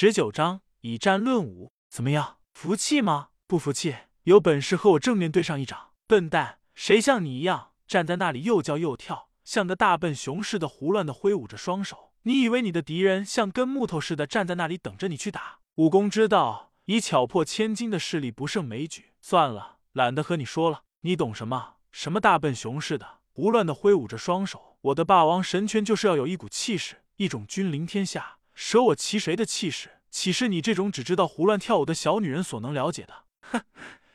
十九章以战论武，怎么样？服气吗？不服气，有本事和我正面对上一掌！笨蛋，谁像你一样站在那里又叫又跳，像个大笨熊似的胡乱的挥舞着双手？你以为你的敌人像根木头似的站在那里等着你去打？武功之道，以巧破千金的势力不胜枚举。算了，懒得和你说了。你懂什么？什么大笨熊似的胡乱的挥舞着双手？我的霸王神拳就是要有一股气势，一种君临天下。舍我其谁的气势，岂是你这种只知道胡乱跳舞的小女人所能了解的？哼，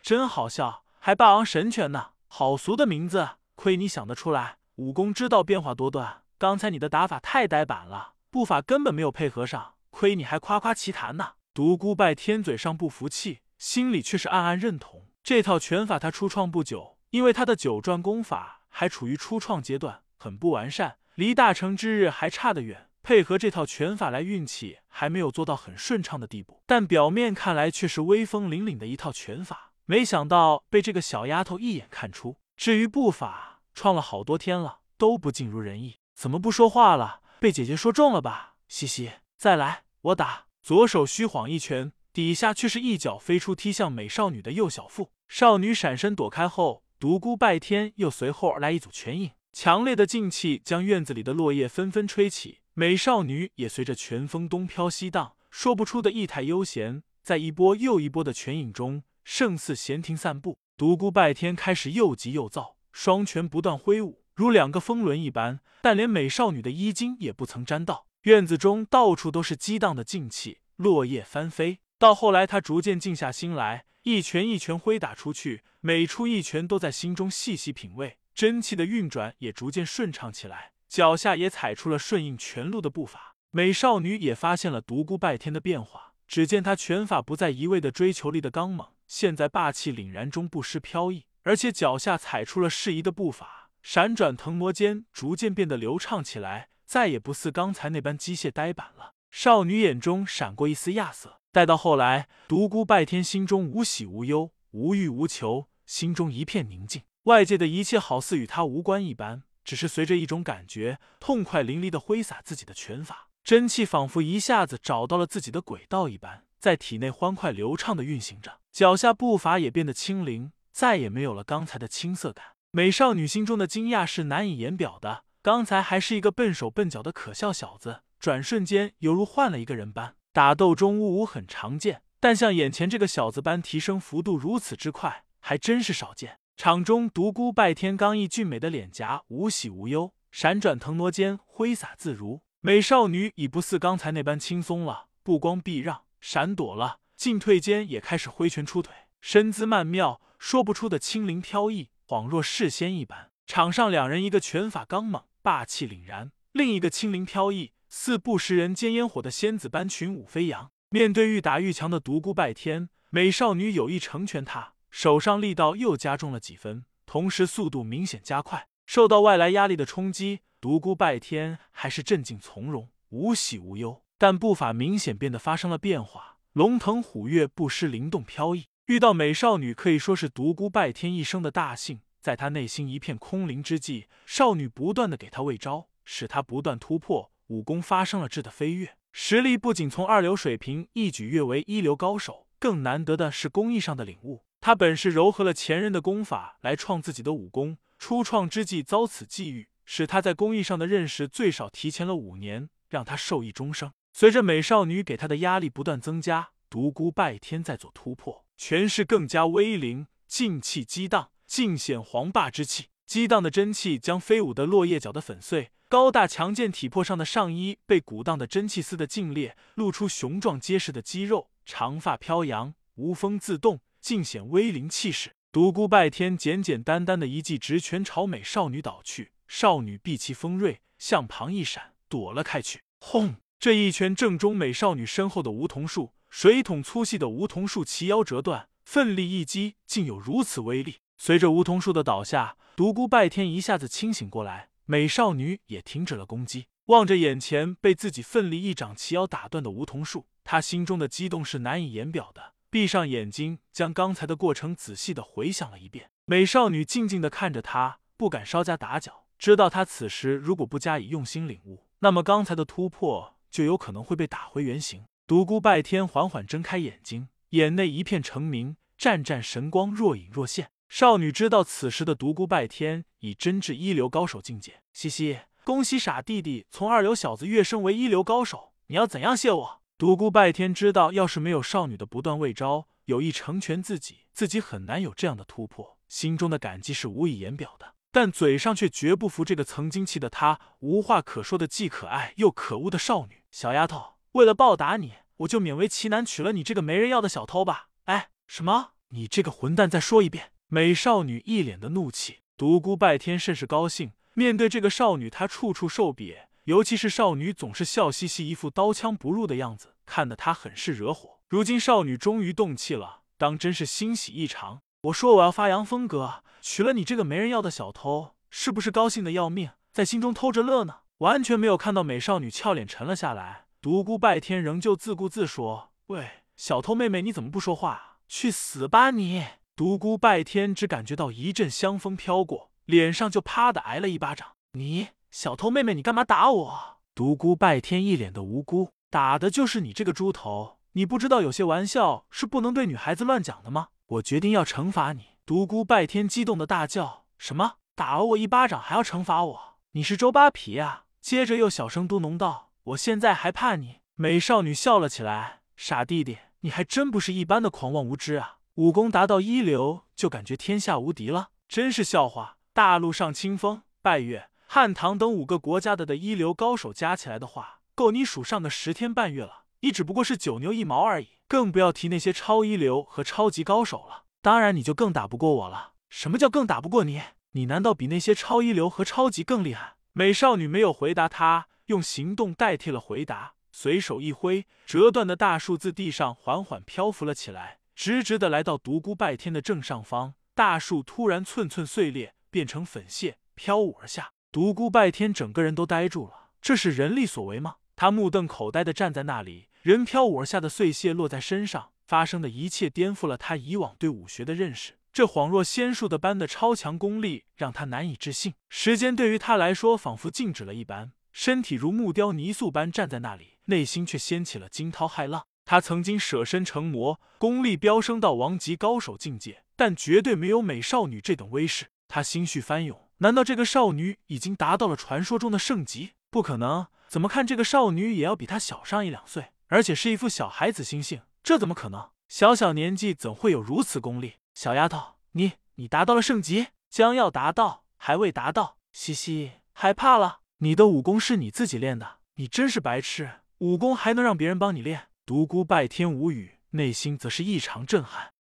真好笑，还霸王神拳呢？好俗的名字，亏你想得出来。武功之道变化多端，刚才你的打法太呆板了，步伐根本没有配合上，亏你还夸夸其谈呢。独孤拜天嘴上不服气，心里却是暗暗认同。这套拳法他初创不久，因为他的九转功法还处于初创阶段，很不完善，离大成之日还差得远。配合这套拳法来，运气还没有做到很顺畅的地步，但表面看来却是威风凛凛的一套拳法。没想到被这个小丫头一眼看出。至于步法，创了好多天了，都不尽如人意。怎么不说话了？被姐姐说中了吧？嘻嘻，再来，我打。左手虚晃一拳，底下却是一脚飞出，踢向美少女的右小腹。少女闪身躲开后，独孤拜天又随后而来一组拳影，强烈的劲气将院子里的落叶纷纷吹起。美少女也随着拳风东飘西荡，说不出的意态悠闲，在一波又一波的拳影中，胜似闲庭散步。独孤拜天开始又急又躁，双拳不断挥舞，如两个风轮一般，但连美少女的衣襟也不曾沾到。院子中到处都是激荡的劲气，落叶翻飞。到后来，他逐渐静下心来，一拳一拳挥打出去，每出一拳都在心中细细品味，真气的运转也逐渐顺畅起来。脚下也踩出了顺应拳路的步伐，美少女也发现了独孤拜天的变化。只见他拳法不再一味的追求力的刚猛，现在霸气凛然中不失飘逸，而且脚下踩出了适宜的步伐，闪转腾挪间逐渐变得流畅起来，再也不似刚才那般机械呆板了。少女眼中闪过一丝亚瑟。待到后来，独孤拜天心中无喜无忧，无欲无求，心中一片宁静，外界的一切好似与他无关一般。只是随着一种感觉，痛快淋漓的挥洒自己的拳法，真气仿佛一下子找到了自己的轨道一般，在体内欢快流畅的运行着。脚下步伐也变得轻灵，再也没有了刚才的青涩感。美少女心中的惊讶是难以言表的。刚才还是一个笨手笨脚的可笑小子，转瞬间犹如换了一个人般。打斗中误武很常见，但像眼前这个小子般提升幅度如此之快，还真是少见。场中，独孤拜天刚毅俊美的脸颊无喜无忧，闪转腾挪间挥洒自如。美少女已不似刚才那般轻松了，不光避让、闪躲了，进退间也开始挥拳出腿，身姿曼妙，说不出的轻灵飘逸，恍若世仙一般。场上两人，一个拳法刚猛、霸气凛然，另一个轻灵飘逸，似不食人间烟火的仙子般群舞飞扬。面对愈打愈强的独孤拜天，美少女有意成全他。手上力道又加重了几分，同时速度明显加快。受到外来压力的冲击，独孤拜天还是镇静从容，无喜无忧，但步伐明显变得发生了变化，龙腾虎跃，不失灵动飘逸。遇到美少女可以说是独孤拜天一生的大幸。在他内心一片空灵之际，少女不断的给他喂招，使他不断突破，武功发生了质的飞跃，实力不仅从二流水平一举跃为一流高手，更难得的是工艺上的领悟。他本是糅合了前人的功法来创自己的武功，初创之际遭此际遇，使他在工艺上的认识最少提前了五年，让他受益终生。随着美少女给他的压力不断增加，独孤拜天在做突破，权势更加威灵，劲气激荡，尽显黄霸之气。激荡的真气将飞舞的落叶搅得粉碎，高大强健体魄上的上衣被鼓荡的真气撕得尽裂，露出雄壮结实的肌肉，长发飘扬，无风自动。尽显威灵气势，独孤拜天简简单单的一记直拳朝美少女倒去，少女避其锋锐，向旁一闪，躲了开去。轰！这一拳正中美少女身后的梧桐树，水桶粗细的梧桐树齐腰折断，奋力一击，竟有如此威力。随着梧桐树的倒下，独孤拜天一下子清醒过来，美少女也停止了攻击，望着眼前被自己奋力一掌齐腰打断的梧桐树，他心中的激动是难以言表的。闭上眼睛，将刚才的过程仔细的回想了一遍。美少女静静的看着他，不敢稍加打搅，知道他此时如果不加以用心领悟，那么刚才的突破就有可能会被打回原形。独孤拜天缓缓睁开眼睛，眼内一片澄明，湛湛神光若隐若现。少女知道此时的独孤拜天已真至一流高手境界。嘻嘻，恭喜傻弟弟从二流小子跃升为一流高手。你要怎样谢我？独孤拜天知道，要是没有少女的不断喂招，有意成全自己，自己很难有这样的突破。心中的感激是无以言表的，但嘴上却绝不服这个曾经气得他无话可说的既可爱又可恶的少女。小丫头，为了报答你，我就勉为其难娶了你这个没人要的小偷吧。哎，什么？你这个混蛋！再说一遍！美少女一脸的怒气。独孤拜天甚是高兴，面对这个少女，他处处受瘪，尤其是少女总是笑嘻嘻，一副刀枪不入的样子，看得他很是惹火。如今少女终于动气了，当真是欣喜异常。我说我要发扬风格，娶了你这个没人要的小偷，是不是高兴的要命，在心中偷着乐呢？完全没有看到美少女俏脸沉了下来。独孤拜天仍旧自顾自说：“喂，小偷妹妹，你怎么不说话？去死吧你！”独孤拜天只感觉到一阵香风飘过，脸上就啪的挨了一巴掌。你小偷妹妹，你干嘛打我？独孤拜天一脸的无辜，打的就是你这个猪头！你不知道有些玩笑是不能对女孩子乱讲的吗？我决定要惩罚你！独孤拜天激动的大叫：“什么？打了我一巴掌还要惩罚我？你是周扒皮呀？”接着又小声嘟哝道：“我现在还怕你？”美少女笑了起来：“傻弟弟，你还真不是一般的狂妄无知啊！武功达到一流就感觉天下无敌了，真是笑话！大陆上清风、拜月、汉唐等五个国家的的一流高手加起来的话，够你数上个十天半月了。你只不过是九牛一毛而已。”更不要提那些超一流和超级高手了，当然你就更打不过我了。什么叫更打不过你？你难道比那些超一流和超级更厉害？美少女没有回答他，用行动代替了回答，随手一挥，折断的大树自地上缓缓漂浮了起来，直直的来到独孤拜天的正上方。大树突然寸寸碎裂，变成粉屑，飘舞而下。独孤拜天整个人都呆住了，这是人力所为吗？他目瞪口呆的站在那里。人飘舞而下的碎屑落在身上，发生的一切颠覆了他以往对武学的认识。这恍若仙术的般的超强功力让他难以置信。时间对于他来说仿佛静止了一般，身体如木雕泥塑般站在那里，内心却掀起了惊涛骇浪。他曾经舍身成魔，功力飙升到王级高手境界，但绝对没有美少女这等威势。他心绪翻涌，难道这个少女已经达到了传说中的圣级？不可能，怎么看这个少女也要比他小上一两岁。而且是一副小孩子心性，这怎么可能？小小年纪怎会有如此功力？小丫头，你你达到了圣级，将要达到，还未达到。嘻嘻，害怕了？你的武功是你自己练的，你真是白痴！武功还能让别人帮你练？独孤拜天无语，内心则是异常震撼。